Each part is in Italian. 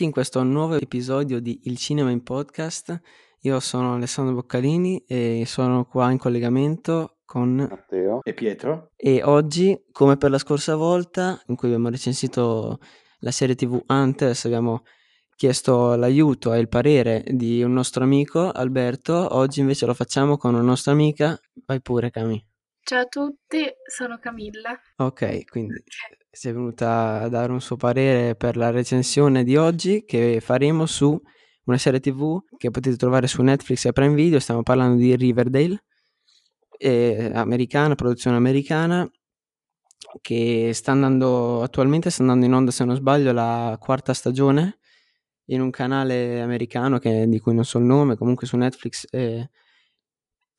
Benvenuti in questo nuovo episodio di Il Cinema in Podcast. Io sono Alessandro Boccalini e sono qua in collegamento con Matteo e Pietro. E oggi, come per la scorsa volta in cui abbiamo recensito la serie TV Hunters, abbiamo chiesto l'aiuto e il parere di un nostro amico, Alberto. Oggi invece lo facciamo con una nostra amica. Vai pure, Cami. Ciao a tutti, sono Camilla. Ok, quindi si è venuta a dare un suo parere per la recensione di oggi che faremo su una serie tv che potete trovare su Netflix e Prime Video. Stiamo parlando di Riverdale, eh, americana, produzione americana, che sta andando attualmente sta andando in onda, se non sbaglio, la quarta stagione in un canale americano che, di cui non so il nome, comunque su Netflix. Eh,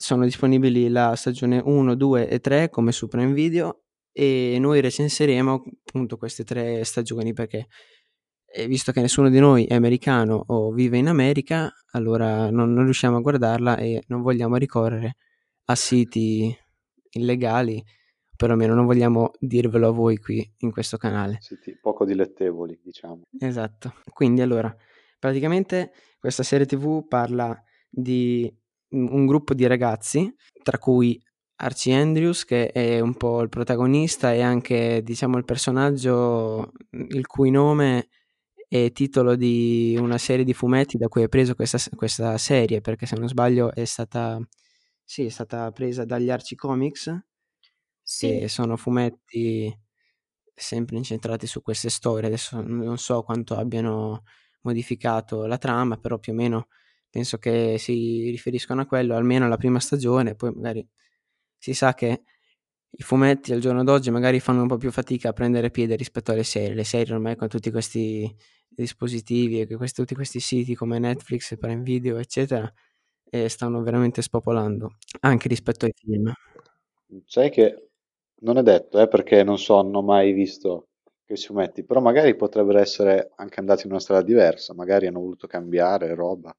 sono disponibili la stagione 1, 2 e 3 come su Prime Video e noi recenseremo appunto queste tre stagioni perché eh, visto che nessuno di noi è americano o vive in America, allora non, non riusciamo a guardarla e non vogliamo ricorrere a siti illegali, perlomeno non vogliamo dirvelo a voi qui in questo canale. Siti poco dilettevoli, diciamo. Esatto. Quindi allora, praticamente questa serie TV parla di un gruppo di ragazzi, tra cui Archie Andrews, che è un po' il protagonista e anche, diciamo, il personaggio il cui nome è titolo di una serie di fumetti da cui è preso questa, questa serie, perché se non sbaglio è stata, sì, è stata presa dagli Archie Comics, sì. che sono fumetti sempre incentrati su queste storie. Adesso non so quanto abbiano modificato la trama, però più o meno penso che si riferiscono a quello, almeno alla prima stagione, poi magari si sa che i fumetti al giorno d'oggi magari fanno un po' più fatica a prendere piede rispetto alle serie. Le serie ormai con tutti questi dispositivi e questi, tutti questi siti come Netflix, Prime Video, eccetera, eh, stanno veramente spopolando, anche rispetto ai film. Sai che non è detto, eh, perché non so, non ho mai visto questi fumetti, però magari potrebbero essere anche andati in una strada diversa, magari hanno voluto cambiare roba.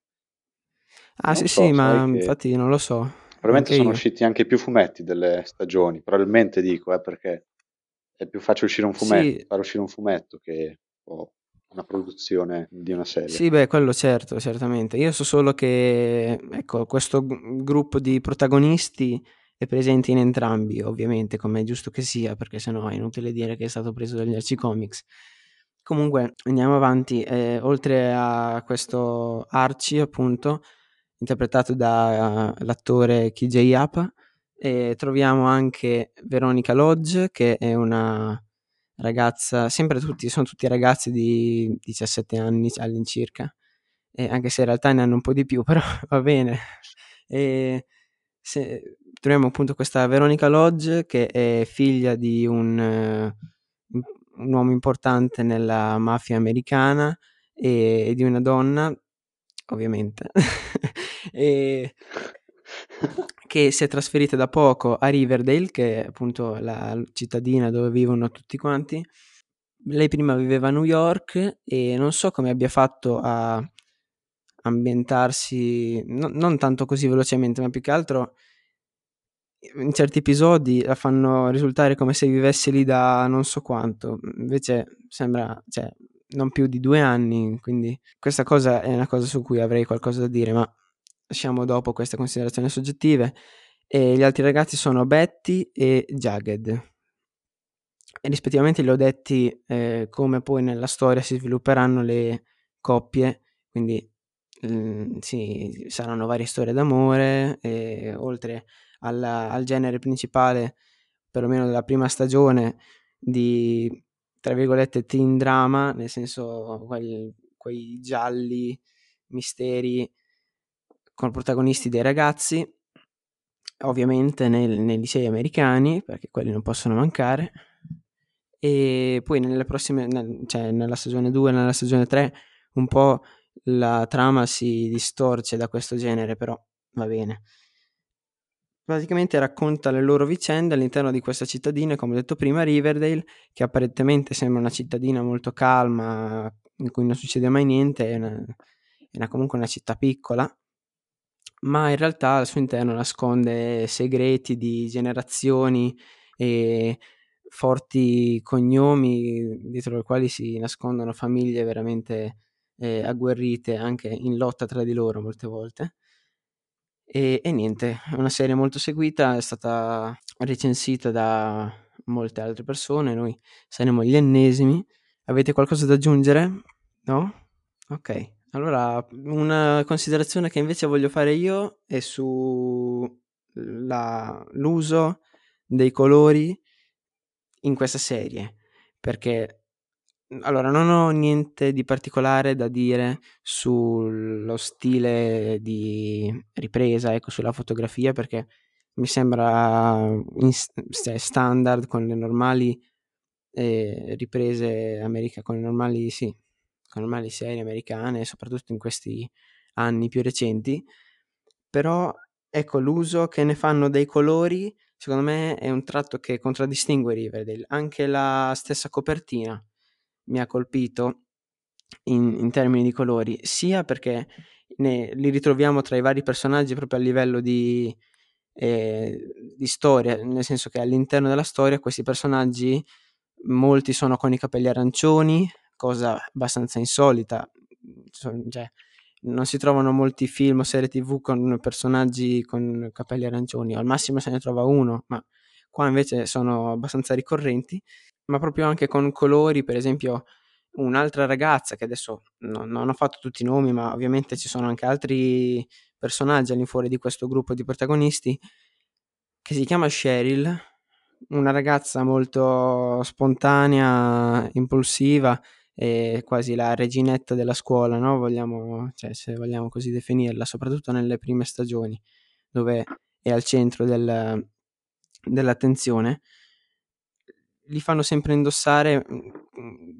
Ah, sì, so, sì, ma che... infatti non lo so. Probabilmente sono io. usciti anche più fumetti delle stagioni, probabilmente dico, eh, perché è più facile uscire un fumetto, sì. fare uscire un fumetto che oh, una produzione di una serie. Sì, beh, quello certo, certamente. Io so solo che, ecco, questo g- gruppo di protagonisti è presente in entrambi, ovviamente, come è giusto che sia, perché sennò è inutile dire che è stato preso dagli Archie Comics. Comunque, andiamo avanti. Eh, oltre a questo Archie, appunto, interpretato dall'attore uh, KJ Yapa. E troviamo anche Veronica Lodge, che è una ragazza, sempre tutti, sono tutti ragazzi di 17 anni all'incirca, e anche se in realtà ne hanno un po' di più, però va bene. E se, troviamo appunto questa Veronica Lodge, che è figlia di un, un uomo importante nella mafia americana e, e di una donna ovviamente, e che si è trasferita da poco a Riverdale, che è appunto la cittadina dove vivono tutti quanti. Lei prima viveva a New York e non so come abbia fatto a ambientarsi, no, non tanto così velocemente, ma più che altro in certi episodi la fanno risultare come se vivesse lì da non so quanto, invece sembra, cioè, non più di due anni, quindi questa cosa è una cosa su cui avrei qualcosa da dire, ma lasciamo dopo queste considerazioni soggettive. E gli altri ragazzi sono Betty e Jagged. E rispettivamente li ho detti eh, come poi nella storia si svilupperanno le coppie, quindi mm, sì, saranno varie storie d'amore, e, oltre alla, al genere principale, perlomeno della prima stagione, di tra virgolette teen drama, nel senso quei, quei gialli misteri con protagonisti dei ragazzi, ovviamente nel, nei licei americani, perché quelli non possono mancare, e poi nelle prossime, nel, cioè nella stagione 2 e nella stagione 3 un po' la trama si distorce da questo genere, però va bene praticamente racconta le loro vicende all'interno di questa cittadina, come ho detto prima, Riverdale, che apparentemente sembra una cittadina molto calma, in cui non succede mai niente, è, una, è una, comunque una città piccola, ma in realtà al suo interno nasconde segreti di generazioni e forti cognomi dietro i quali si nascondono famiglie veramente eh, agguerrite anche in lotta tra di loro molte volte. E, e niente, è una serie molto seguita, è stata recensita da molte altre persone, noi saremo gli ennesimi. Avete qualcosa da aggiungere? No? Ok, allora una considerazione che invece voglio fare io è su l'uso dei colori in questa serie, perché allora non ho niente di particolare da dire sullo stile di ripresa, ecco, sulla fotografia, perché mi sembra in, standard con le normali eh, riprese americane, con le normali, sì, con le normali serie americane, soprattutto in questi anni più recenti, però ecco l'uso che ne fanno dei colori secondo me è un tratto che contraddistingue Riverdale. Anche la stessa copertina mi ha colpito in, in termini di colori, sia perché ne, li ritroviamo tra i vari personaggi proprio a livello di, eh, di storia, nel senso che all'interno della storia questi personaggi, molti sono con i capelli arancioni, cosa abbastanza insolita, cioè, non si trovano molti film o serie tv con personaggi con capelli arancioni, al massimo se ne trova uno, ma qua invece sono abbastanza ricorrenti, ma proprio anche con colori, per esempio un'altra ragazza che adesso no, non ho fatto tutti i nomi, ma ovviamente ci sono anche altri personaggi all'infuori di questo gruppo di protagonisti, che si chiama Cheryl, una ragazza molto spontanea, impulsiva, è quasi la reginetta della scuola, no? vogliamo, cioè, se vogliamo così definirla, soprattutto nelle prime stagioni, dove è al centro del, dell'attenzione. Li fanno sempre indossare mm,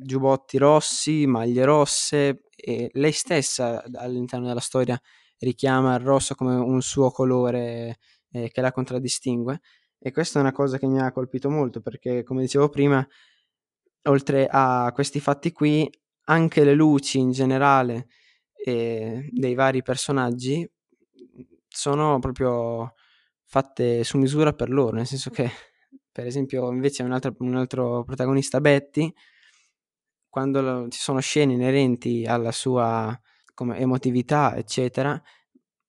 giubbotti rossi, maglie rosse e lei stessa all'interno della storia richiama il rosso come un suo colore eh, che la contraddistingue. E questa è una cosa che mi ha colpito molto perché come dicevo prima oltre a questi fatti qui, anche le luci in generale eh, dei vari personaggi sono proprio fatte su misura per loro, nel senso che per esempio invece un altro, un altro protagonista Betty quando lo, ci sono scene inerenti alla sua come, emotività eccetera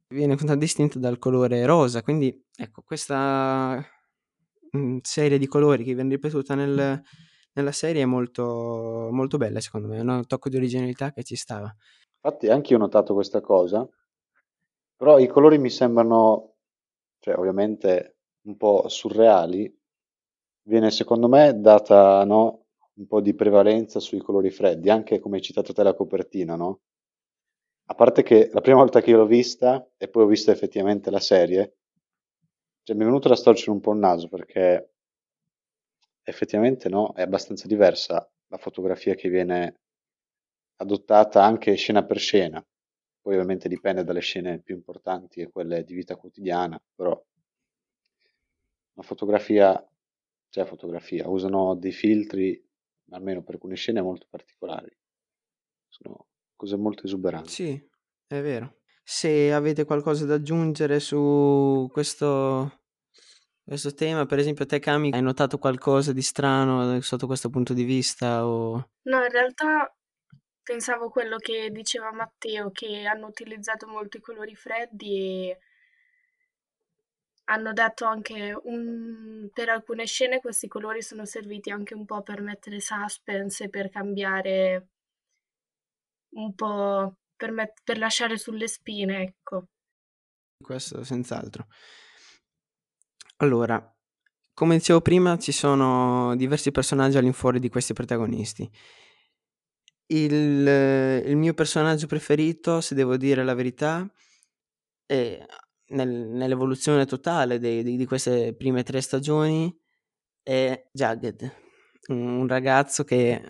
viene contraddistinto dal colore rosa quindi ecco questa mm, serie di colori che viene ripetuta nel, nella serie è molto, molto bella, secondo me, è un tocco di originalità che ci stava. Infatti anche io ho notato questa cosa, però i colori mi sembrano, cioè ovviamente un po' surreali, viene secondo me data no, un po' di prevalenza sui colori freddi, anche come hai citato te la copertina, no? A parte che la prima volta che l'ho vista e poi ho visto effettivamente la serie, cioè mi è venuto da storcere un po' il naso perché effettivamente no, è abbastanza diversa la fotografia che viene adottata anche scena per scena. Poi ovviamente dipende dalle scene più importanti e quelle di vita quotidiana, però la fotografia, cioè fotografia, usano dei filtri, almeno per alcune scene molto particolari. Sono cose molto esuberanti. Sì, è vero. Se avete qualcosa da aggiungere su questo questo tema, per esempio, te Cami, hai notato qualcosa di strano sotto questo punto di vista? O... No, in realtà pensavo quello che diceva Matteo, che hanno utilizzato molti colori freddi e hanno detto anche un... per alcune scene questi colori sono serviti anche un po' per mettere suspense per cambiare un po' per, met... per lasciare sulle spine, ecco. Questo senz'altro. Allora, come dicevo prima, ci sono diversi personaggi all'infuori di questi protagonisti. Il, il mio personaggio preferito, se devo dire la verità, è nel, nell'evoluzione totale dei, di, di queste prime tre stagioni, è Jagged, un ragazzo che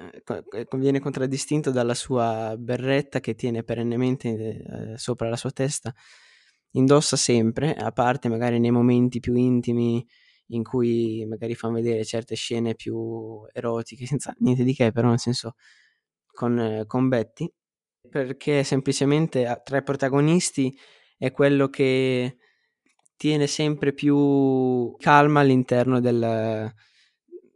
viene contraddistinto dalla sua berretta che tiene perennemente eh, sopra la sua testa indossa sempre, a parte magari nei momenti più intimi in cui magari fanno vedere certe scene più erotiche, senza niente di che, però nel senso con, con Betty, perché semplicemente tra i protagonisti è quello che tiene sempre più calma all'interno del,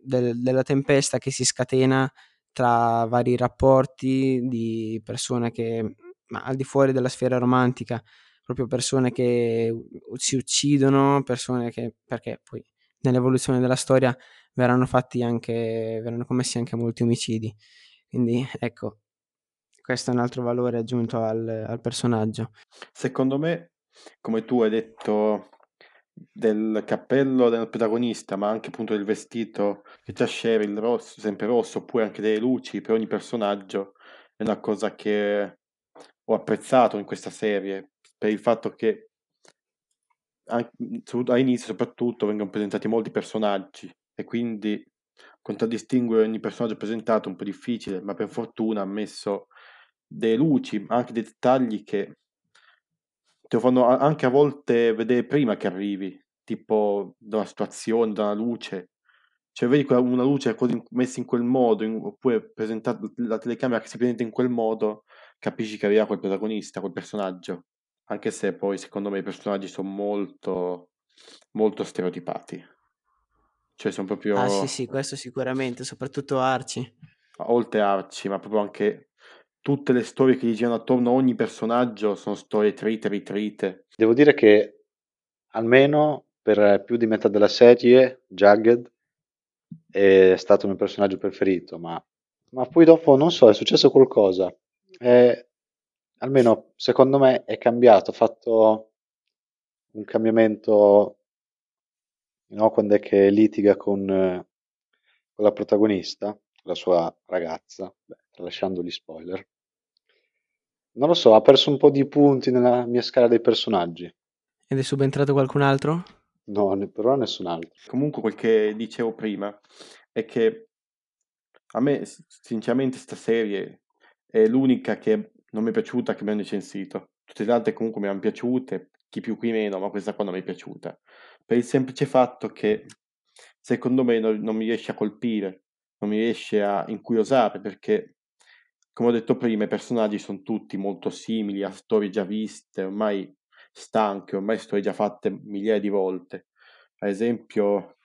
del della tempesta che si scatena tra vari rapporti di persone che ma al di fuori della sfera romantica, proprio persone che si uccidono, persone che perché poi nell'evoluzione della storia verranno fatti anche verranno commessi anche molti omicidi. Quindi ecco, questo è un altro valore aggiunto al al personaggio. Secondo me, come tu hai detto del cappello del protagonista, ma anche appunto del vestito che c'ha Cheryl rosso, sempre rosso, oppure anche delle luci per ogni personaggio, è una cosa che ho apprezzato in questa serie, per il fatto che all'inizio soprattutto vengono presentati molti personaggi e quindi contraddistinguere ogni personaggio presentato è un po' difficile, ma per fortuna ha messo delle luci, anche dei dettagli che te lo fanno anche a volte vedere prima che arrivi, tipo da una situazione, da una luce. Cioè, vedi una luce messa in quel modo, in, oppure presentata la telecamera che si presenta in quel modo, capisci che arriva quel protagonista, quel personaggio. Anche se poi, secondo me, i personaggi sono molto, molto stereotipati. Cioè, sono proprio... Ah sì, sì, questo sicuramente, soprattutto Archie. Oltre Archie, ma proprio anche tutte le storie che gli girano attorno a ogni personaggio sono storie trite, ritrite. Devo dire che almeno per più di metà della serie, Jagged è stato il mio personaggio preferito, ma, ma poi dopo non so, è successo qualcosa. È, almeno secondo me è cambiato, ha fatto un cambiamento no, quando è che litiga con, con la protagonista, la sua ragazza, beh, tralasciando gli spoiler. Non lo so, ha perso un po' di punti nella mia scala dei personaggi. Ed è subentrato qualcun altro? No, per ora nessun altro. Comunque quel che dicevo prima è che a me sinceramente questa serie è l'unica che non mi è piaciuta che mi hanno censito. Tutte le altre comunque mi hanno piaciute, chi più chi meno, ma questa qua non mi è piaciuta. Per il semplice fatto che secondo me non, non mi riesce a colpire, non mi riesce a incuriosare perché come ho detto prima, i personaggi sono tutti molto simili a storie già viste, ormai stanche, ormai storie già fatte migliaia di volte. Ad esempio,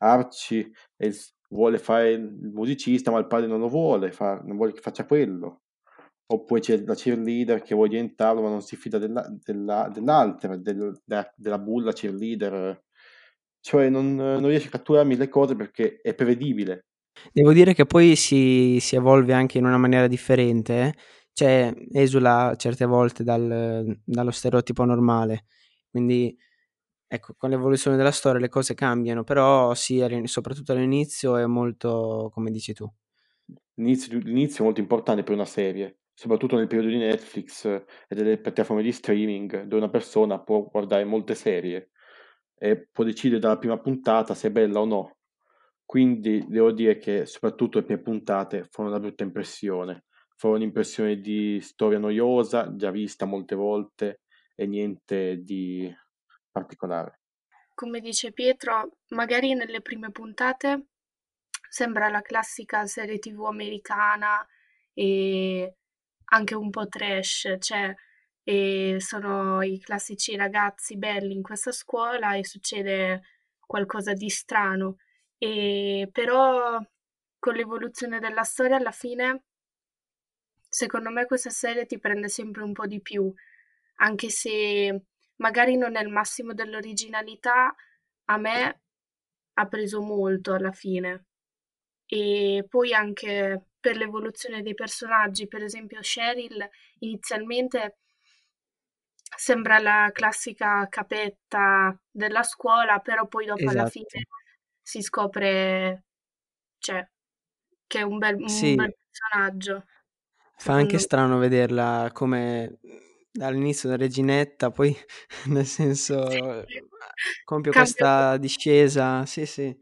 Archie vuole fare il musicista, ma il padre non lo vuole, fa, non vuole che faccia quello. Oppure c'è la cheerleader che vuole diventarlo, ma non si fida della, della, dell'altra, del, della, della, bulla cheerleader. Cioè, non, non riesce a catturarmi le cose perché è prevedibile. Devo dire che poi si, si evolve anche in una maniera differente, eh. cioè esula certe volte dal, dallo stereotipo normale, quindi ecco, con l'evoluzione della storia le cose cambiano, però sì, soprattutto all'inizio è molto, come dici tu. L'inizio, l'inizio è molto importante per una serie, soprattutto nel periodo di Netflix e delle piattaforme di streaming, dove una persona può guardare molte serie e può decidere dalla prima puntata se è bella o no. Quindi devo dire che soprattutto le prime puntate furono una brutta impressione. Furono un'impressione di storia noiosa, già vista molte volte, e niente di particolare. Come dice Pietro, magari nelle prime puntate sembra la classica serie tv americana e anche un po' trash, cioè sono i classici ragazzi belli in questa scuola e succede qualcosa di strano e però con l'evoluzione della storia alla fine, secondo me questa serie ti prende sempre un po' di più, anche se magari non è il massimo dell'originalità, a me ha preso molto alla fine. E poi anche per l'evoluzione dei personaggi, per esempio Cheryl inizialmente sembra la classica capetta della scuola, però poi dopo alla fine Esatto. Si scopre, cioè, che è un bel, un Sì. bel personaggio. Fa anche secondo me. strano vederla come dall'inizio da reginetta, poi nel senso compie Cambia questa discesa, sì, sì.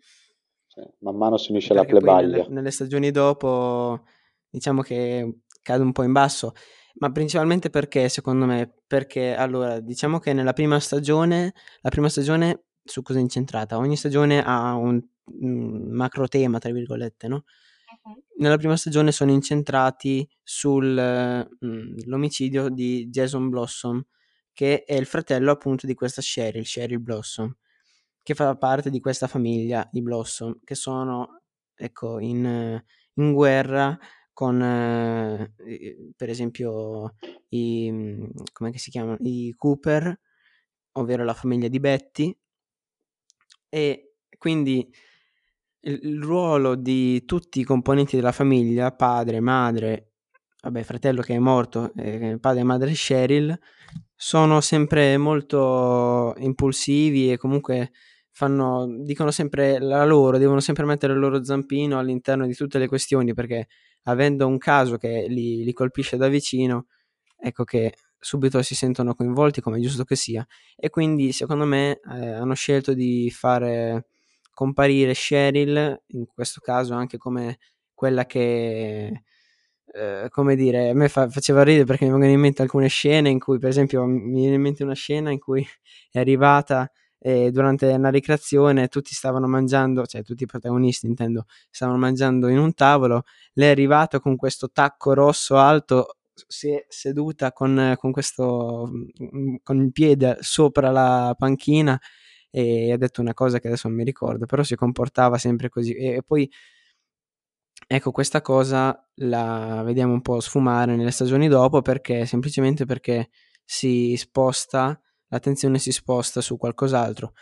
Cioè, man mano si unisce alla Perché poi nelle, plebaglia. nelle stagioni dopo diciamo che cade un po' in basso, ma principalmente perché secondo me? Perché allora diciamo che nella prima stagione, la prima stagione su cosa è incentrata? Ogni stagione ha un, un macro tema, tra virgolette, no? Nella prima stagione sono incentrati sull'omicidio di Jason Blossom, che è il fratello appunto di questa Cheryl, Cheryl Blossom, che fa parte di questa famiglia, i Blossom, che sono ecco, in, in guerra con, eh, per esempio, i, mm, come si chiamano, i Cooper, ovvero la famiglia di Betty, e quindi il, ruolo di tutti i componenti della famiglia, padre, madre, vabbè, fratello che è morto, eh, padre e madre Cheryl, sono sempre molto impulsivi e comunque fanno, dicono sempre la loro, devono sempre mettere il loro zampino all'interno di tutte le questioni perché avendo un caso che li, li colpisce da vicino, ecco che subito si sentono coinvolti come è giusto che sia e quindi secondo me eh, hanno scelto di fare comparire Cheryl in questo caso anche come quella che eh, come dire a me fa, faceva ridere perché mi vengono in mente alcune scene in cui per esempio mi viene in mente una scena in cui è arrivata e durante una ricreazione tutti stavano mangiando, cioè tutti i protagonisti intendo, stavano mangiando in un tavolo, lei è arrivata con questo tacco rosso alto, si è seduta con, con questo, mm, con il piede sopra la panchina e ha detto una cosa che adesso non mi ricordo, però si comportava sempre così e poi ecco questa cosa la vediamo un po' sfumare nelle stagioni dopo perché semplicemente perché si sposta l'attenzione si sposta su qualcos'altro.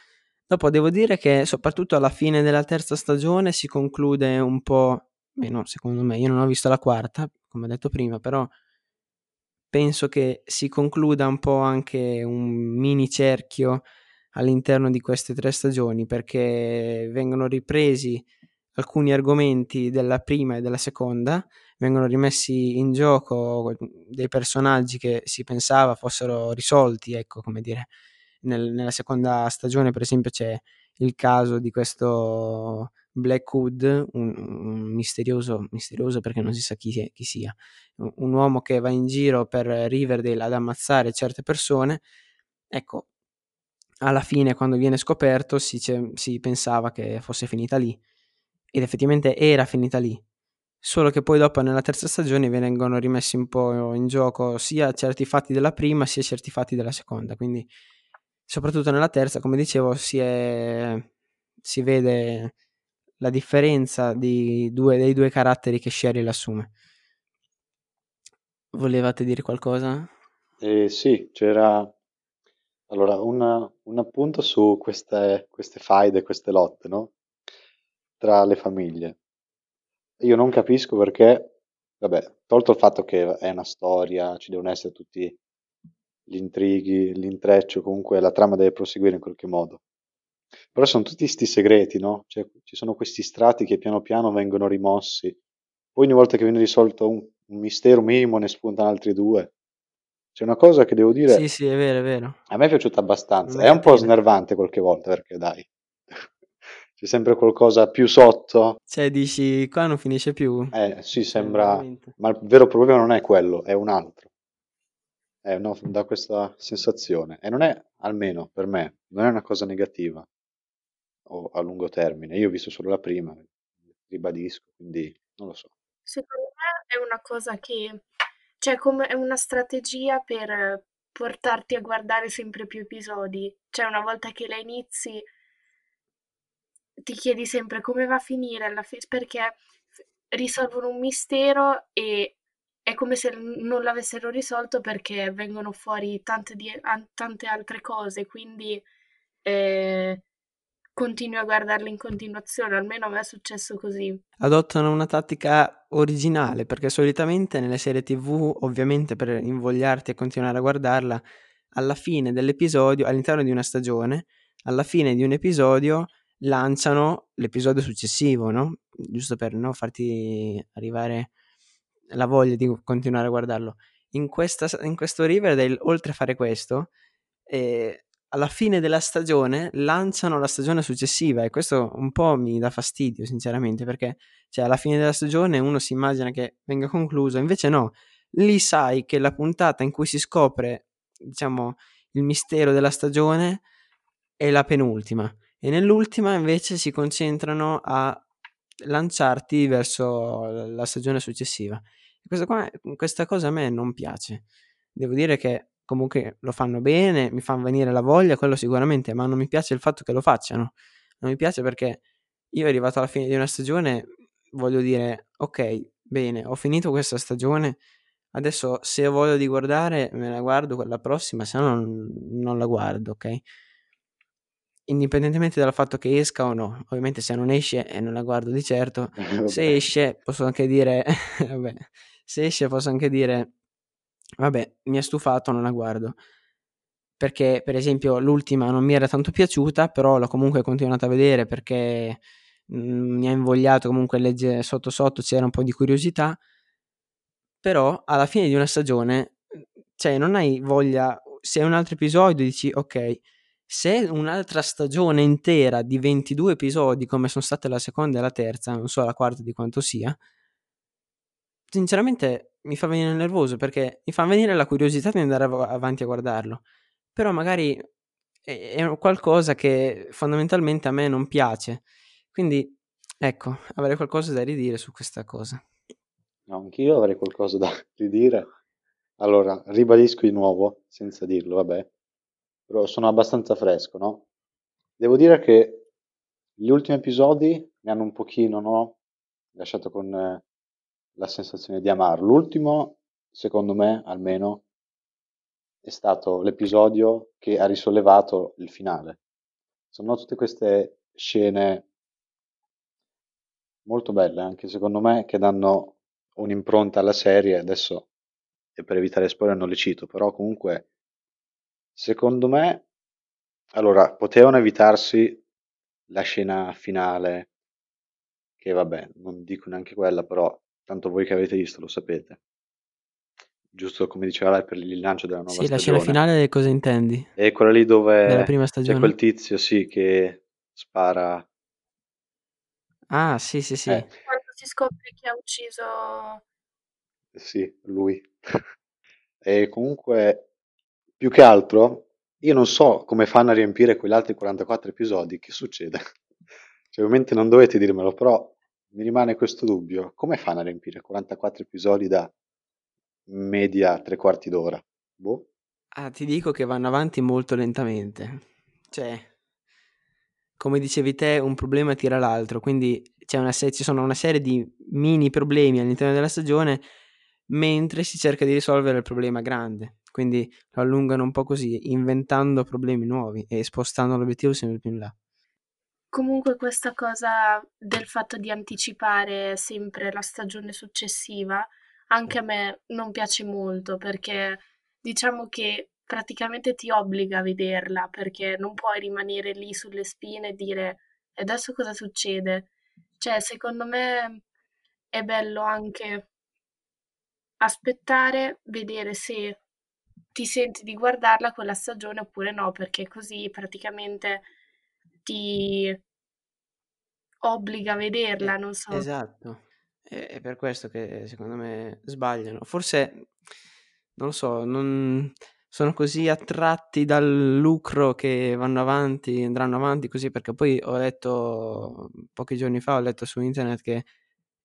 Dopo devo dire che soprattutto alla fine della terza stagione si conclude un po', meno secondo me, io non ho visto la quarta, come detto prima, però penso che si concluda un po' anche un mini cerchio all'interno di queste tre stagioni perché vengono ripresi alcuni argomenti della prima e della seconda, vengono rimessi in gioco dei personaggi che si pensava fossero risolti, ecco come dire, nel, nella seconda stagione per esempio c'è il caso di questo Blackwood, un, un misterioso, misterioso perché non si sa chi, chi sia, un, un, uomo che va in giro per Riverdale ad ammazzare certe persone, ecco, alla fine quando viene scoperto si, si pensava che fosse finita lì ed effettivamente era finita lì. Solo che poi dopo nella terza stagione vengono rimessi un po' in gioco sia certi fatti della prima sia certi fatti della seconda. Quindi, soprattutto nella terza, come dicevo, si, è, si vede la differenza due, dei due caratteri che Sherry assume. Volevate dire qualcosa? Eh, sì, c'era allora una, un appunto su queste, queste faide, queste lotte, no? tra le famiglie. Io non capisco perché, vabbè, tolto il fatto che è una storia, ci devono essere tutti gli intrighi, l'intreccio, comunque la trama deve proseguire in qualche modo. Però sono tutti questi segreti, no? Cioè, ci sono questi strati che piano piano vengono rimossi. Poi ogni volta che viene risolto un, un mistero minimo ne spuntano altri due. C'è una cosa che devo dire. Sì, sì, è vero, è vero. A me è piaciuta abbastanza. È un po' snervante qualche volta perché, dai, c'è sempre qualcosa più sotto. Cioè, dici, qua non finisce più. Eh, sì, sembra... Ma il vero problema non è quello, è un altro. Eh, no, da questa sensazione. E non è, almeno per me, non è una cosa negativa o a lungo termine. Io ho visto solo la prima, ribadisco, quindi non lo so. Secondo me è una cosa che, cioè, come è una strategia per portarti a guardare sempre più episodi. Cioè, una volta che la inizi ti chiedi sempre come va a finire alla fine, perché risolvono un mistero e è come se non l'avessero risolto perché vengono fuori tante, di- tante altre cose, quindi eh, continui a guardarle in continuazione, almeno a me è successo così. Adottano una tattica originale perché solitamente nelle serie tv, ovviamente per invogliarti a continuare a guardarla, alla fine dell'episodio, all'interno di una stagione, alla fine di un episodio lanciano l'episodio successivo, no? Giusto per no, farti arrivare la voglia di continuare a guardarlo. In, questa, in questo Riverdale, oltre a fare questo, eh, alla fine della stagione lanciano la stagione successiva e questo un po' mi dà fastidio, sinceramente, perché cioè, alla fine della stagione uno si immagina che venga concluso, invece no, lì sai che la puntata in cui si scopre, diciamo, il mistero della stagione è la penultima e nell'ultima invece si concentrano a lanciarti verso la stagione successiva. Qua, questa cosa a me non piace. Devo dire che comunque lo fanno bene, mi fanno venire la voglia, quello sicuramente, ma non mi piace il fatto che lo facciano. Non mi piace perché io arrivato alla fine di una stagione voglio dire: "Okay, bene, ho finito questa stagione, adesso se ho voglia di guardare me la guardo quella prossima, se no non non la guardo", okay? Indipendentemente dal fatto che esca o no. Ovviamente se non esce, eh, non la guardo di certo. Eh, Se esce posso anche dire vabbè, se esce posso anche dire: "Vabbè, mi ha stufato, non la guardo". Perché, per esempio, l'ultima non mi era tanto piaciuta, però l'ho comunque continuata a vedere perché, mhmm, mi ha invogliato comunque a legge sotto, sotto c'era un po' di curiosità. Però alla fine di una stagione, cioè non hai voglia se è un altro episodio dici: "Okay". Se un'altra stagione intera di 22 episodi come son state la seconda e la terza, non so la quarta di quanto sia sinceramente mi fa venire nervoso perché mi fa venire la curiosità di andare av avanti a guardarlo. Però magari è è qualcosa che fondamentalmente a me non piace. Quindi ecco, avrei qualcosa da ridire su questa cosa. No, anch'io avrei qualcosa da ridire. Allora, ribadisco di nuovo, senza dirlo, vabbè, però sono abbastanza fresco, no? Devo dire che gli ultimi episodi mi hanno un pochino, no? Lasciato con eh, la sensazione di amarlo. L'ultimo, secondo me, almeno, è stato l'episodio che ha risollevato il finale. Sono tutte queste scene molto belle, anche secondo me, che danno un'impronta alla serie. Adesso, per evitare spoiler, non le cito, però comunque, secondo me, allora, potevano evitarsi la scena finale, che vabbè, non dico neanche quella, però tanto voi che avete visto lo sapete. Giusto come diceva lei per il lancio della nuova Sì, la scena stagione. finale cosa intendi? E quella lì dove prima c'è stagione? quel tizio, sì, che spara. Ah, sì, sì, sì. Eh, Quando si scopre che ha ucciso sì, lui. E comunque, più che altro, io non so come fanno a riempire quegli altri 44 episodi. Che succede? Cioè, ovviamente non dovete dirmelo, però mi rimane questo dubbio. Come fanno a riempire 44 episodi da media tre quarti d'ora? Boh. Ah, ti dico che vanno avanti molto lentamente. Cioè, come dicevi te, un problema tira l'altro, quindi se- ci sono una serie di mini problemi all'interno della stagione mentre si cerca di risolvere il problema grande. Quindi lo allungano un po' così, inventando problemi nuovi e spostando l'obiettivo sempre più in là. Comunque questa cosa del fatto di anticipare sempre la stagione successiva, anche a me non piace molto perché diciamo che praticamente ti obbliga a vederla perché non puoi rimanere lì sulle spine e dire "E adesso cosa succede? Cioè, secondo me è bello anche aspettare, vedere se ti senti di guardarla quella stagione oppure no, perché così praticamente ti obbliga a vederla, Eh, non so. esatto. È, è per questo che secondo me sbagliano. Forse, non lo so, non sono così attratti dal lucro che vanno avanti, andranno avanti così, perché poi ho letto, pochi giorni fa, ho letto su internet che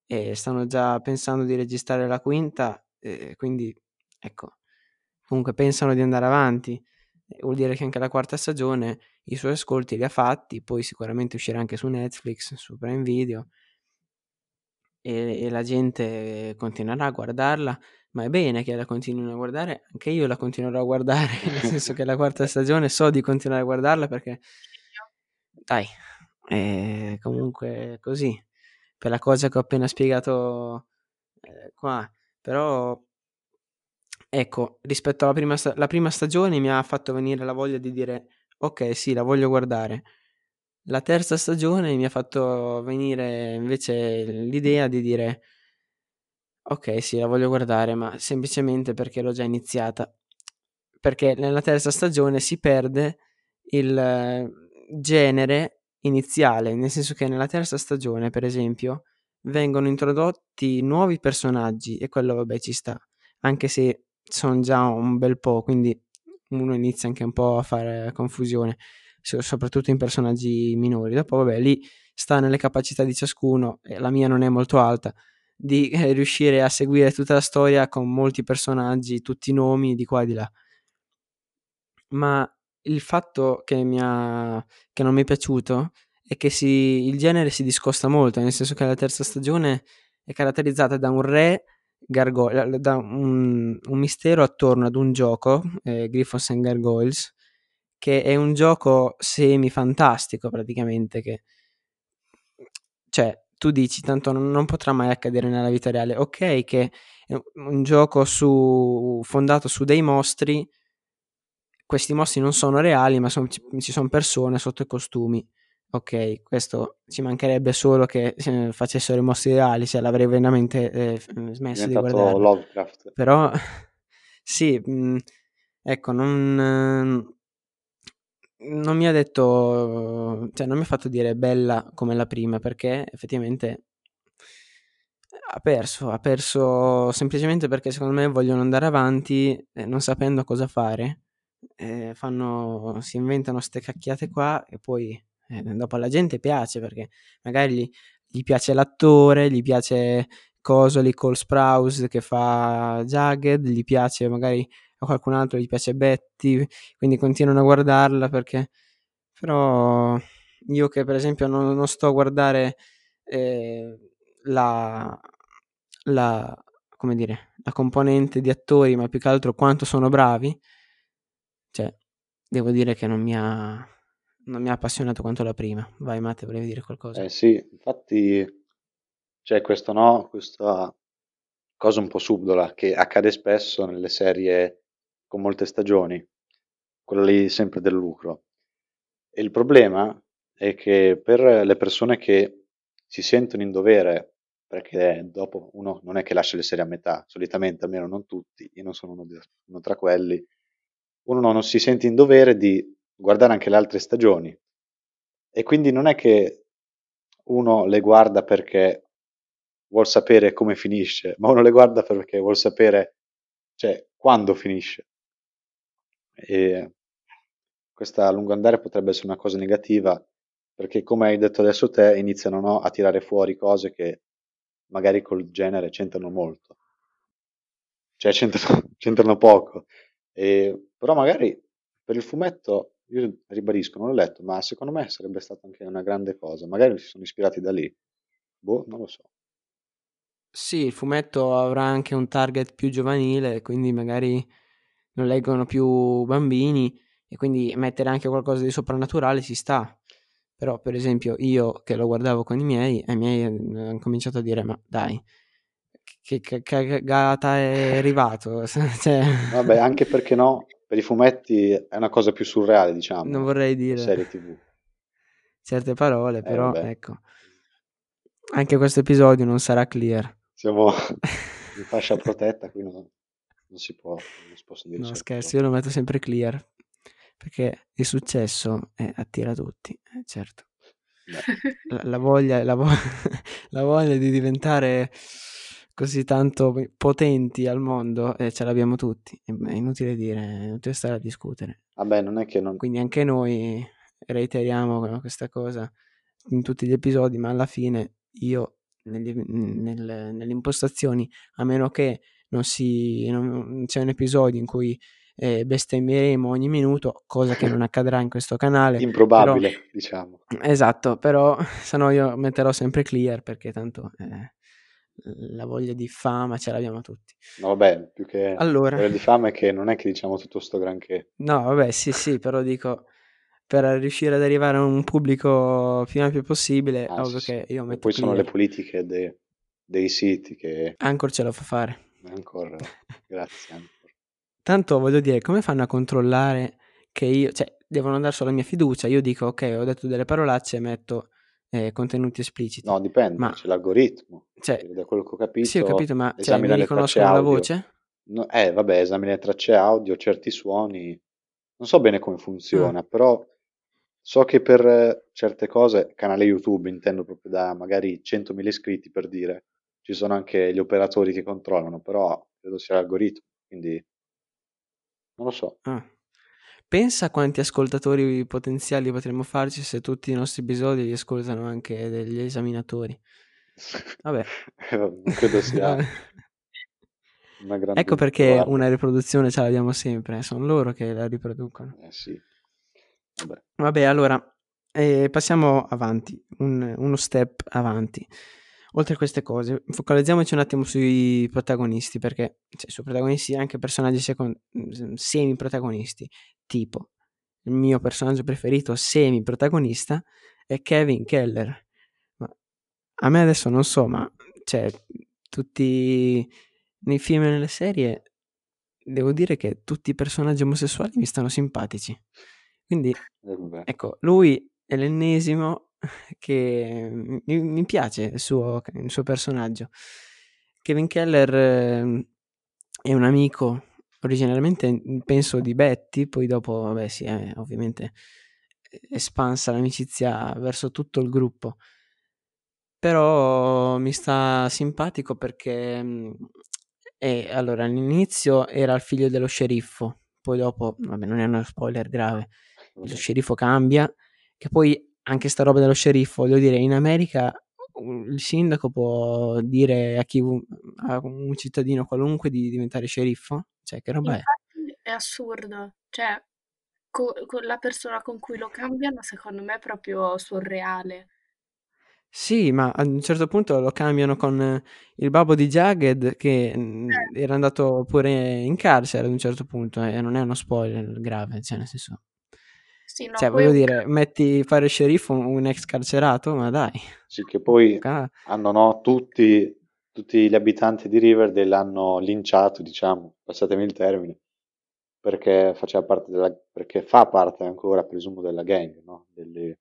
eh, stanno già pensando di registrare la quinta, eh, quindi ecco, comunque pensano di andare avanti. Vuol dire che anche la quarta stagione i suoi ascolti li ha fatti, poi sicuramente uscirà anche su Netflix, su Prime Video e, e la gente continuerà a guardarla, ma è bene che la continuino a guardare, anche io la continuerò a guardare, nel senso che la quarta stagione so di continuare a guardarla perché, dai, è comunque così, per la cosa che ho appena spiegato eh, qua, però ecco, rispetto alla prima, sta- la prima stagione mi ha fatto venire la voglia di dire ok, sì, la voglio guardare. La terza stagione mi ha fatto venire invece l'idea di dire ok, sì, la voglio guardare, ma semplicemente perché l'ho già iniziata. Perché nella terza stagione si perde il eh, genere iniziale, nel senso che nella terza stagione, per esempio, vengono introdotti nuovi personaggi e quello vabbè ci sta, anche se sono già un bel po', quindi uno inizia anche un po' a fare confusione, so- soprattutto in personaggi minori. Dopo vabbè lì sta nelle capacità di ciascuno, e la mia non è molto alta, di eh, riuscire a seguire tutta la storia con molti personaggi, tutti i nomi di qua e di là. Ma il fatto che, mi ha, che non mi è piaciuto è che si, il genere si discosta molto, nel senso che la terza stagione è caratterizzata da un re gargoyle, da un, un mistero attorno ad un gioco, eh, Griffons and Gargoyles, che è un gioco semi-fantastico praticamente, che cioè tu dici tanto non, non, potrà mai accadere nella vita reale. Ok, che è un gioco su, fondato su dei mostri, questi mostri non sono reali, ma son, ci sono persone sotto i costumi. Ok, questo ci mancherebbe solo che eh, facessero i mostri reali, se l'avrei veramente eh, smesso di guardare. Lovecraft. Però sì, mh, mm, ecco, non non mi ha detto, cioè non mi ha fatto dire bella come la prima perché effettivamente ha perso, ha perso semplicemente perché secondo me vogliono andare avanti eh, non sapendo cosa fare, eh, fanno, si inventano ste cacchiate qua e poi eh, dopo alla gente piace perché magari gli, gli piace l'attore, gli piace Cosoli Cole Sprouse che fa Jagged, gli piace magari a qualcun altro gli piace Betty, quindi continuano a guardarla perché però io che per esempio non, non sto a guardare eh, la, la, come dire, la componente di attori, ma più che altro quanto sono bravi, cioè, devo dire che non mi ha, non mi ha appassionato quanto la prima. Vai Matte, volevi dire qualcosa? Eh sì, infatti c'è questo no, questa cosa un po' subdola che accade spesso nelle serie con molte stagioni, quella lì sempre del lucro. E il problema è che per le persone che si sentono in dovere, perché dopo uno non è che lascia le serie a metà, solitamente almeno non tutti, io non sono uno, di, uno tra quelli, uno non si sente in dovere di guardare anche le altre stagioni. E quindi non è che uno le guarda perché vuol sapere come finisce, ma uno le guarda perché vuol sapere cioè, quando finisce. E questa a lungo andare potrebbe essere una cosa negativa perché come hai detto adesso te iniziano no, a tirare fuori cose che magari col genere c'entrano molto cioè c'entrano, c'entrano poco e, però magari per il fumetto io ribadisco non l'ho letto ma secondo me sarebbe stata anche una grande cosa magari si sono ispirati da lì boh non lo so sì il fumetto avrà anche un target più giovanile quindi magari non leggono più bambini e quindi mettere anche qualcosa di soprannaturale ci sta. Però, per esempio, io che lo guardavo con i miei, i miei hanno cominciato a dire: Ma dai, che cagata è arrivato? cioè... Vabbè, anche perché no, per i fumetti è una cosa più surreale, diciamo. Non vorrei dire. Serie TV. Certe parole, eh, però, vabbè. ecco. Anche questo episodio non sarà clear. Siamo in fascia protetta, qui non, non si può, non si possono dire No, scherzo, io lo metto sempre clear, perché il successo eh, attira tutti, eh, certo. La, la, voglia, la, vo- la, voglia, di diventare così tanto potenti al mondo eh, ce l'abbiamo tutti, è inutile dire, è inutile stare a discutere. Vabbè, non è che non... Quindi anche noi reiteriamo questa cosa in tutti gli episodi, ma alla fine io negli, nel, nelle impostazioni, a meno che non, si, non c'è un episodio in cui eh, bestemmieremo ogni minuto, cosa che non accadrà in questo canale. Improbabile, però, diciamo. Esatto, però se no io metterò sempre clear perché tanto eh, la voglia di fama ce l'abbiamo tutti. No, vabbè, più che allora, voglia di fama è che non è che diciamo tutto sto granché. No, vabbè, sì, sì, però dico per riuscire ad arrivare a un pubblico più ampio possibile, ah, ovvio sì, che io metto Poi sono le politiche de, dei siti che... Anchor ce lo fa fare. Ancora, grazie. Ancora. Tanto voglio dire, come fanno a controllare che io, cioè, devono dare solo la mia fiducia? Io dico, ok, ho detto delle parolacce e metto eh, contenuti espliciti. No, dipende, ma... c'è l'algoritmo. Cioè, da quello che ho capito, sì, ho capito, ma cioè, mi riconoscono la voce? No, eh, vabbè, esamina le tracce audio, certi suoni. Non so bene come funziona, mm. però so che per certe cose, canale YouTube intendo proprio da magari 100.000 iscritti per dire, ci sono anche gli operatori che controllano, però credo sia l'algoritmo, quindi non lo so. Ah. Pensa quanti ascoltatori potenziali potremmo farci se tutti i nostri episodi li ascoltano anche degli esaminatori. Vabbè. non credo sia una grande Ecco perché una riproduzione ce l'abbiamo sempre, sono loro che la riproducono. Eh sì. Vabbè, Vabbè allora, E passiamo avanti, un uno step avanti. Oltre a queste cose, focalizziamoci un attimo sui protagonisti, perché cioè sui protagonisti anche personaggi secon mhmm, semi-protagonisti, tipo il mio personaggio preferito semi-protagonista è Kevin Keller. Ma a me adesso non so, ma cioè tutti nei film e nelle serie devo dire che tutti i personaggi omosessuali mi stanno simpatici. Quindi Eh, ecco, lui è l'ennesimo che mi, mi piace il suo, il suo personaggio. Kevin Keller eh, è un amico originariamente penso di Betty, poi dopo vabbè si è ovviamente espansa l'amicizia verso tutto il gruppo. Però mi sta simpatico perché mm, è, allora all'inizio era il figlio dello sceriffo, poi dopo, vabbè non è uno spoiler grave, lo sceriffo cambia, che poi anche sta roba dello sceriffo, voglio dire, in America il sindaco può dire a chi a un cittadino qualunque di diventare sceriffo? Cioè, che roba è? Infatti è assurdo, cioè co- con la persona con cui lo cambiano secondo me è proprio surreale. Sì, ma a un certo punto lo cambiano con il babbo di Jagged che mm, Eh, era andato pure in carcere ad un certo punto e non è uno spoiler grave, cioè nel senso... sì, no, Cioè, poi voglio un dire, metti fare sceriffo un, un ex carcerato, ma dai. Sì, che poi Ca- hanno, no, tutti, tutti gli abitanti di Riverdale l'hanno linciato, diciamo, passatemi il termine, perché faceva parte della, perché fa parte ancora, presumo, della gang, no? Delle-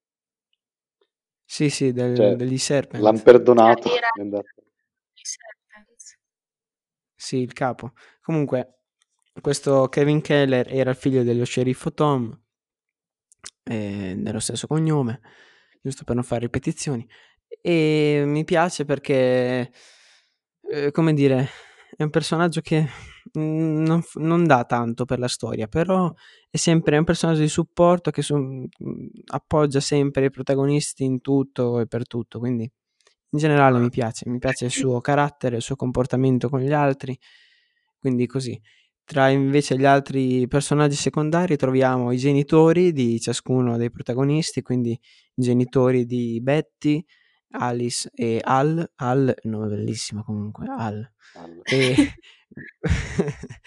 Sì, sì, del- cioè, degli Serpent. l'hanno cioè perdonato. era è andato. i Serpents. Sì, il capo. Comunque, questo Kevin Keller era il figlio dello sceriffo Tom, eh, dello stesso cognome, giusto per non fare ripetizioni. E mi piace perché, eh, come dire, è un personaggio che non, non dà tanto per la storia, però è sempre un personaggio di supporto che su- appoggia sempre i protagonisti in tutto e per tutto, quindi in generale mi piace, mi piace il suo carattere, il suo comportamento con gli altri, quindi così. Tra invece gli altri personaggi secondari troviamo i genitori di ciascuno dei protagonisti, quindi i genitori di Betty, Alice e Al. Al, nome bellissimo comunque, Al. Al- E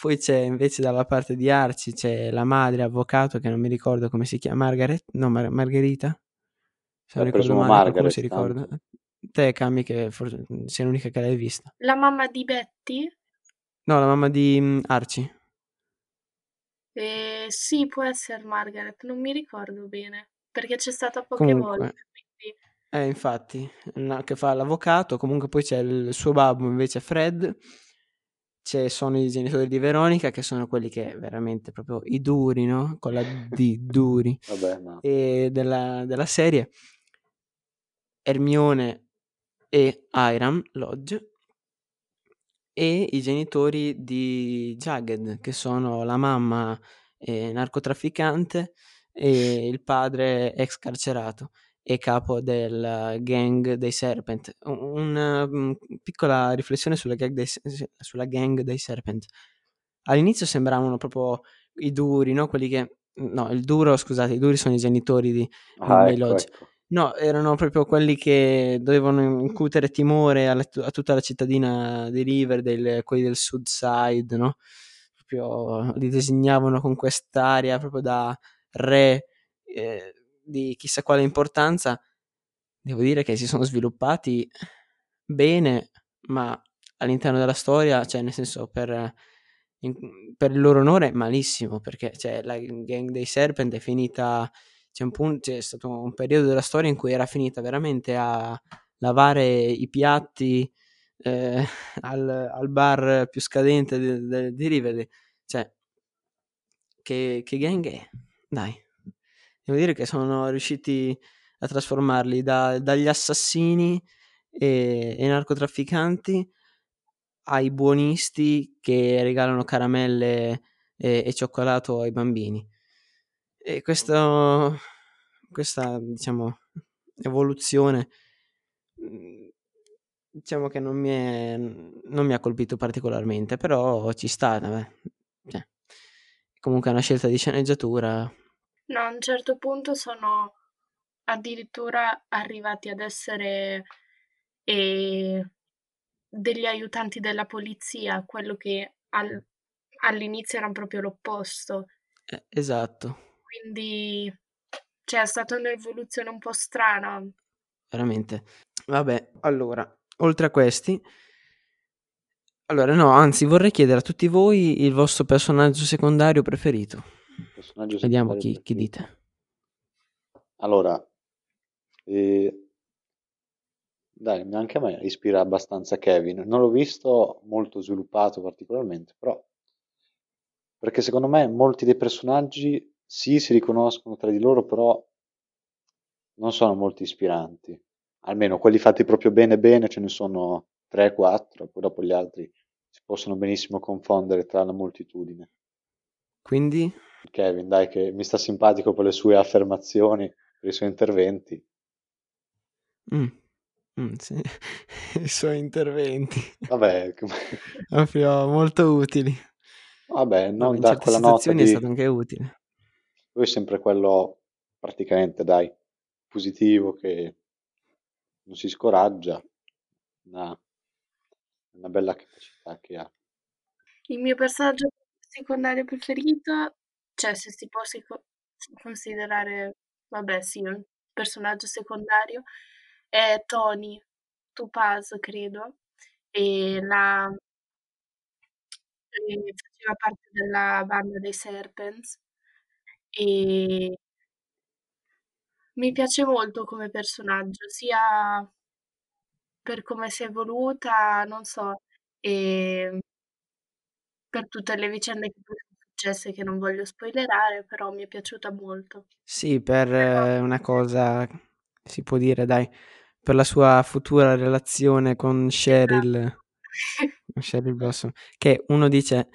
poi c'è invece dalla parte di Archie c'è la madre avvocato che non mi ricordo come si chiama, Margaret? No, Mar- Margherita? Se non ricordo male, qualcuno si Margaret, ricorda? tanto. Te, Cami, che forse sei l'unica che l'hai vista. La mamma di Betty? No, la mamma di mm, Archie. Eh, sì, può essere Margaret, non mi ricordo bene, perché c'è stata poche Comunque, volte, quindi... eh, infatti, una che fa l'avvocato, comunque poi c'è il suo babbo invece Fred, ci sono i genitori di Veronica che sono quelli che veramente proprio i duri, no? Con la D, duri, Vabbè, ma e della, della serie, Hermione e Hiram Lodge, e i genitori di Jagged, che sono la mamma eh, narcotrafficante e il padre ex carcerato e capo del gang dei Serpent. Un- Una mm, piccola riflessione sulla gang dei, sulla gang dei Serpent. All'inizio sembravano proprio i duri, no? Quelli che... No, il duro, scusate, i duri sono i genitori di, ah, ecco, Lodge. ecco. No, erano proprio quelli che dovevano incutere timore alla- a tutta la cittadina di Riverdale, quelli del Sud Side, no? Proprio li disegnavano con quest'aria proprio da re eh, di chissà quale importanza. Devo dire che si sono sviluppati bene, ma all'interno della storia, cioè nel senso per, in- per il loro onore, malissimo, perché cioè, la gang dei Serpent è finita c'è, un punto, c'è stato un periodo della storia in cui era finita veramente a lavare i piatti eh, al, al bar più scadente di, di, di Riverdale. Cioè, che, che gang è? Dai, devo dire che sono riusciti a trasformarli da- dagli assassini e, e narcotrafficanti ai buonisti che regalano caramelle e, e cioccolato ai bambini. E questo, questa, diciamo, evoluzione, mhmm, diciamo che non mi è non mi ha colpito particolarmente, però ci sta. Cioè, comunque è una scelta di sceneggiatura. No, a un certo punto sono addirittura arrivati ad essere eh, degli aiutanti della polizia, quello che al- all'inizio era proprio l'opposto. Eh, esatto, Quindi cioè, è stata un'evoluzione un po' strana. veramente. Vabbè, allora, oltre a questi, allora no, anzi, vorrei chiedere a tutti voi il vostro personaggio secondario preferito. Personaggio Vediamo secondario chi, chi preferito. dite. Allora, eh, dai, anche a me ispira abbastanza Kevin. Non l'ho visto molto sviluppato particolarmente, però perché secondo me molti dei personaggi sì, si riconoscono tra di loro, però non sono molto ispiranti. Almeno quelli fatti proprio bene bene ce ne sono 3-4, poi dopo gli altri si possono benissimo confondere tra la moltitudine. Quindi, Kevin, dai, che mi sta simpatico per le sue affermazioni, per i suoi interventi. mm, mm, sì, i suoi interventi, Vabbè, proprio molto utili. vabbè, non certe quella nota situazioni è di... stato anche utile. Lui è sempre quello, praticamente, dai, positivo, che non si scoraggia, una, una bella capacità che ha. Il mio personaggio secondario preferito, cioè se si può sico- considerare, vabbè sì, un personaggio secondario, è Tony Topaz, credo, e la, e faceva parte della banda dei Serpents e mi piace molto come personaggio, sia per come si è evoluta, non so, e per tutte le vicende che poi sono successe che non voglio spoilerare, però mi è piaciuta molto. Sì, per Però eh, una cosa si può dire, dai, per la sua futura relazione con Cheryl, esatto. con Cheryl Blossom, che uno dice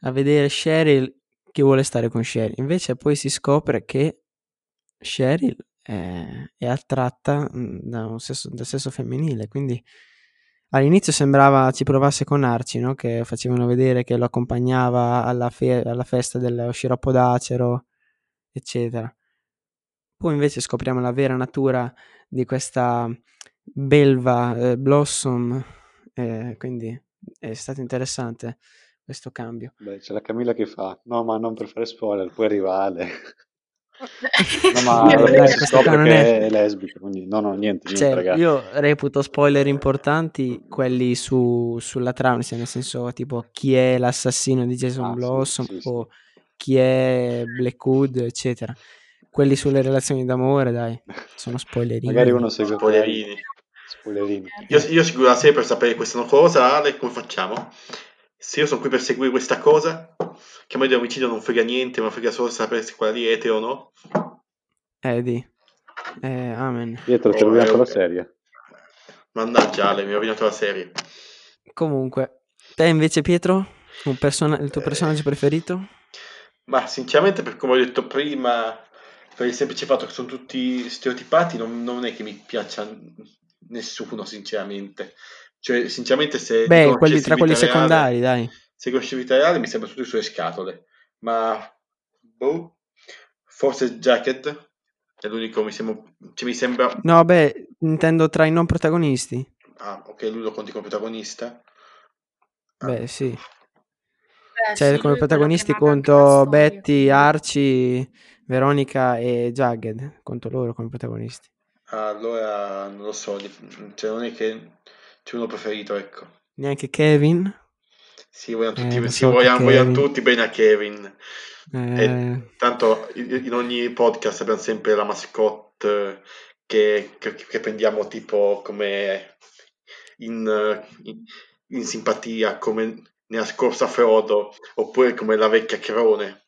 a vedere Cheryl che vuole stare con Cheryl, invece poi si scopre che Cheryl è, è attratta mm, da un sesso, dal sesso femminile, quindi all'inizio sembrava ci provasse con Archie, no? Che facevano vedere che lo accompagnava alla, fe- alla festa dello sciroppo d'acero, eccetera. Poi invece scopriamo la vera natura di questa belva eh, Blossom, eh, quindi è stato interessante questo cambio. Beh, c'è la Camilla che fa, no, ma non per fare spoiler, poi rivale. No, ma dai, non che è... è lesbica, quindi no, no, niente, niente, Cioè, ragazzi. io reputo spoiler importanti quelli su, sulla trama, cioè nel senso tipo chi è l'assassino di Jason Ah, sì, Blossom sì, sì. o chi è Blackwood, eccetera. Quelli sulle relazioni d'amore, dai, sono spoilerini. Magari uno segue Spoilerini. Spoilerini. Io, io seguirò la serie per sapere questa cosa, Ale, come facciamo? Se io sono qui per seguire questa cosa, che a me dell'omicidio non frega niente, ma frega solo sapere se quella lì è etero o no. Eh, di. Eh, amen. Pietro, ti ho Oh, rovinato eh, la serie. Mannaggia Ale, mi ha rovinato la serie. Comunque, te invece Pietro, un persona- il tuo personaggio preferito? Ma sinceramente, per come ho detto prima, per il semplice fatto che sono tutti stereotipati, non, non è che mi piaccia nessuno, sinceramente. Cioè, sinceramente, se Beh, quelli, tra quelli reale- secondari, dai. se conoscessi vita reale mi sembra tutti sulle scatole. Ma boh, forse Jacket è l'unico mi sembra, cioè, mi sembra No, beh, intendo tra i non protagonisti. ah, ok, lui lo conti come protagonista. Ah, Beh, sì. Beh, Cioè, sì, come protagonisti conto Betty, Archie, Veronica e Jagged. Conto loro come protagonisti. allora non lo so, cioè, non è che c'è uno preferito, ecco. Neanche Kevin. Sì, vogliamo Eh, tutti, lo sì, so vogliamo, vogliamo tutti bene a Kevin. Eh, tanto in in ogni podcast abbiamo sempre la mascotte che, che- che prendiamo tipo come in, in- in simpatia, come nella scorsa Frodo, oppure come la vecchia Crone.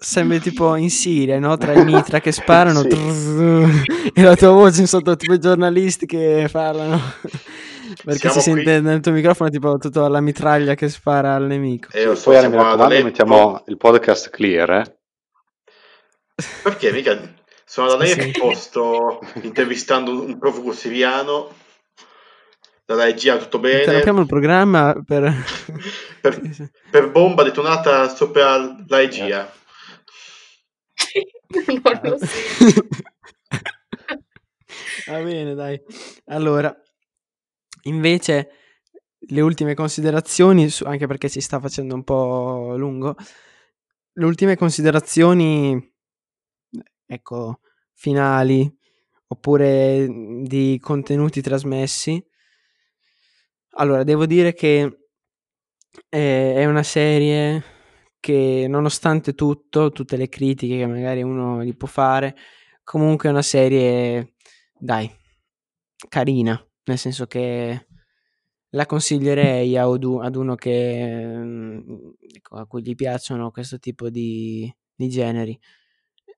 Sembri tipo in Siria, no? Tra i mitra che sparano Sì. trrr, e la tua voce sotto tipo i giornalisti che parlano. Perché Siamo si qui- sente nel tuo microfono tipo tutta la mitraglia che spara al nemico. E lo so, Poi mi raccomando, mettiamo il podcast clear, eh? Perché mica sono da lei sì. che posto intervistando un profugo siriano, dalla regia tutto bene. Interrompiamo il programma per... per, per bomba detonata sopra la regia. non lo so. Va bene, dai. Allora, invece, le ultime considerazioni, anche perché si sta facendo un po' lungo, le ultime considerazioni, ecco, finali, oppure mm, di contenuti trasmessi. Allora, devo dire che è, è una serie che nonostante tutto, tutte le critiche che magari uno gli può fare, comunque è una serie, dai, carina, nel senso che la consiglierei ad uno che, mm, ecco, a cui gli piacciono questo tipo di, di generi.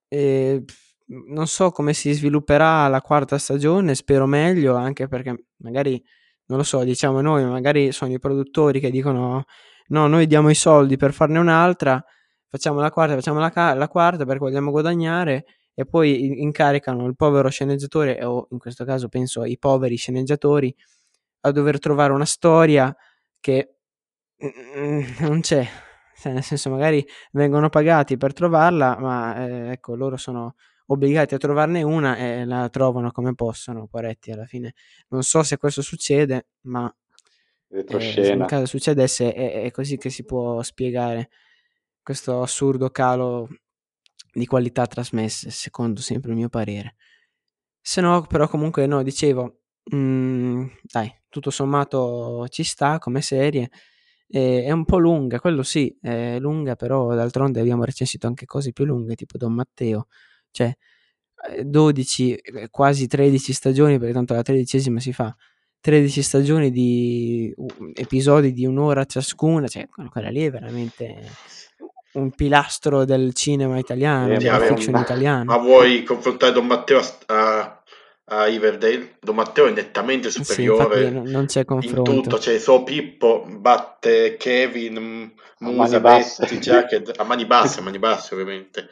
E, non so come si svilupperà la quarta stagione, spero meglio, anche perché magari, non lo so, diciamo noi, magari sono i produttori che dicono no, noi diamo i soldi per farne un'altra, facciamo la quarta, facciamo la, ca- la quarta perché vogliamo guadagnare e poi incaricano il povero sceneggiatore, o in questo caso penso ai poveri sceneggiatori, a dover trovare una storia che mm, non c'è, cioè, nel senso magari vengono pagati per trovarla, ma eh, ecco, loro sono obbligati a trovarne una e la trovano come possono, poretti, alla fine. Non so se questo succede, ma eh, Retroscena. caso succedesse è, è così che si può spiegare questo assurdo calo di qualità trasmesse, secondo sempre il mio parere. Se no, però comunque no, dicevo, mm, dai, tutto sommato ci sta come serie. E, è un po' lunga, quello sì, è lunga, però d'altronde abbiamo recensito anche cose più lunghe, tipo Don Matteo. Cioè, eh, 12, eh, quasi 13 stagioni, perché tanto la tredicesima si fa. 13 stagioni di episodi di un'ora ciascuna, cioè quella lì è veramente un pilastro del cinema italiano, Eh, della fiction italiana. Ma vuoi confrontare Don Matteo a, a, a Riverdale? Don Matteo è nettamente Sì, superiore infatti non, non c'è in confronto. tutto, cioè solo Pippo batte Kevin, Musa, mani basse. Betty, Jacket, a mani basse, a mani basse ovviamente.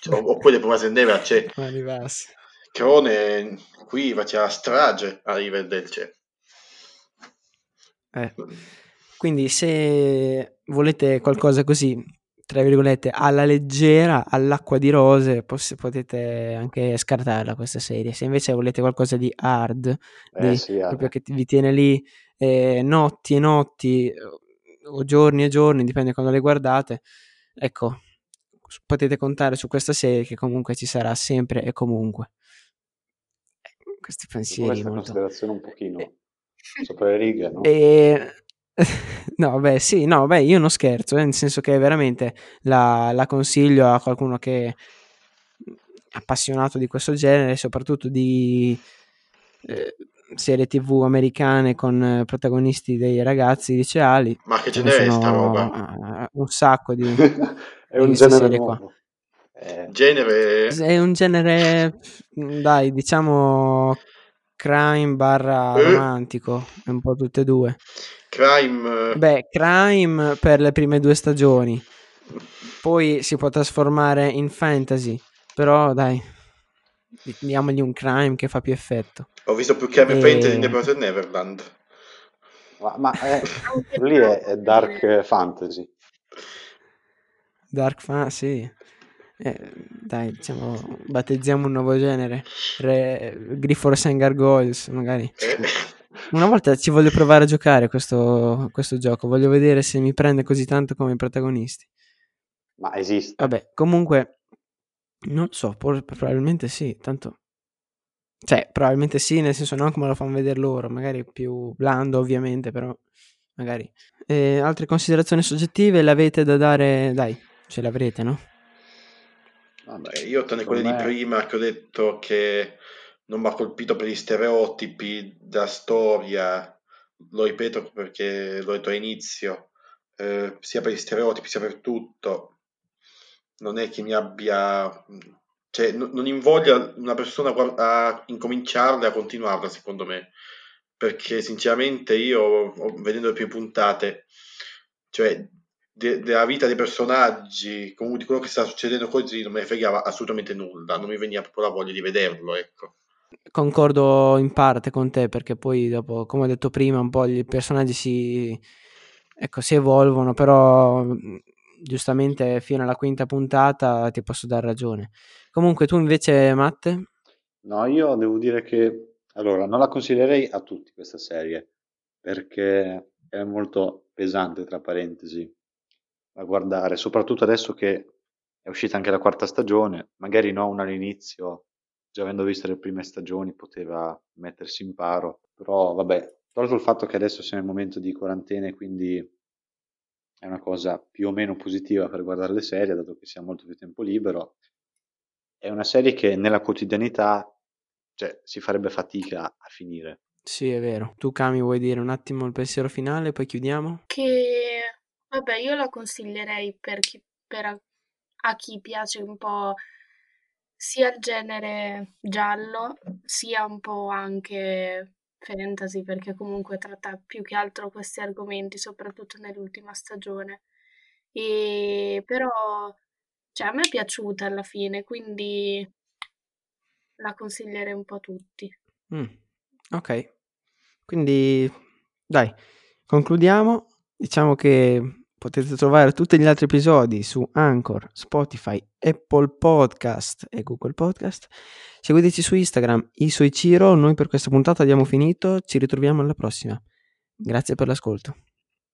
Cioè, oppure Nera c'è Mani basse. Crone qui faceva strage a Riverdale, cioè. Eh. Quindi se volete qualcosa così, tra virgolette, alla leggera, all'acqua di rose, poss- potete anche scartarla questa serie. Se invece volete qualcosa di hard, Eh di- sì, proprio che vi tiene lì eh, notti e notti, o giorni e giorni, dipende quando le guardate, ecco, potete contare su questa serie che comunque ci sarà sempre e comunque. Eh, Questi pensieri questa molto... considerazione un pochino Eh. Sopra le righe, no? E... no, beh, sì, no, beh, io non scherzo, eh, nel senso che veramente la, la consiglio a qualcuno che è appassionato di questo genere, soprattutto di eh, serie tv americane con protagonisti dei ragazzi liceali. Ma che genere è sta roba? eh, un sacco di... è un genere serie qua. Eh, Genere... È un genere, dai, diciamo crime barra Eh. romantico, è un po' tutte e due. Crime... eh, Beh, crime per le prime due stagioni, poi si può trasformare in fantasy, però dai, di- diamogli un crime che fa più effetto. Ho visto più crime E- fantasy in Promised Neverland. ma ma è- Anche lì è, è Fantasy. dark fantasy. Dark fantasy, eh, dai, diciamo, battezziamo un nuovo genere, Re, Griffiths and Gargoyles, magari. Eh, Una volta ci voglio provare a giocare questo, questo gioco, voglio vedere se mi prende così tanto come i protagonisti. Ma esiste. Vabbè, comunque, non so, por- probabilmente sì, tanto... Cioè, probabilmente sì, nel senso non come lo fanno vedere loro, magari più blando ovviamente, però magari... Eh, altre considerazioni soggettive le avete da dare? Dai, ce le avrete, no? Vabbè, io tra quelle secondo di me- prima che ho detto che non mi ha colpito per gli stereotipi da storia, lo ripeto perché l'ho detto all'inizio, eh, sia per gli stereotipi sia per tutto, non è che mi abbia... Cioè, no- non invoglia una persona a incominciarla e a continuarla, secondo me. Perché sinceramente io, vedendo le prime puntate, cioè de- della vita dei personaggi, comunque di quello che sta succedendo così, non me ne fregava assolutamente nulla, non mi veniva proprio la voglia di vederlo, ecco. Concordo in parte con te perché poi dopo, come ho detto prima, un po' i personaggi si, ecco, si evolvono, però mh, giustamente fino alla quinta puntata ti posso dar ragione. Comunque tu invece, Matte? No, io devo dire che allora non la consiglierei a tutti questa serie perché è molto pesante, tra parentesi, da guardare, soprattutto adesso che è uscita anche la quarta stagione, magari no, uno all'inizio, già avendo visto le prime stagioni, poteva mettersi in paro, però vabbè, tolto il fatto che adesso siamo in momento di quarantena e quindi è una cosa più o meno positiva per guardare le serie, dato che si ha molto più tempo libero, è una serie che nella quotidianità cioè, si farebbe fatica a finire. Sì, è vero. Tu, Cami, vuoi dire un attimo il pensiero finale, poi chiudiamo? Che, vabbè, io la consiglierei per chi, per a, a chi piace un po' sia il genere giallo, sia un po' anche fantasy, perché comunque tratta più che altro questi argomenti, soprattutto nell'ultima stagione. E però, cioè, a me è piaciuta alla fine, quindi la consiglierei un po' a tutti. Mm, ok, quindi dai, concludiamo. Diciamo che potete trovare tutti gli altri episodi su Anchor, Spotify, Apple Podcast e Google Podcast. Seguiteci su Instagram, Isoiciro. Noi per questa puntata abbiamo finito. Ci ritroviamo alla prossima. Grazie per l'ascolto.